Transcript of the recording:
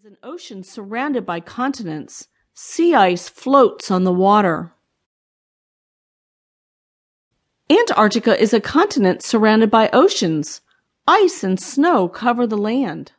As an ocean surrounded by continents. Sea ice floats on the water. Antarctica is a continent surrounded by oceans. Ice and snow cover the land.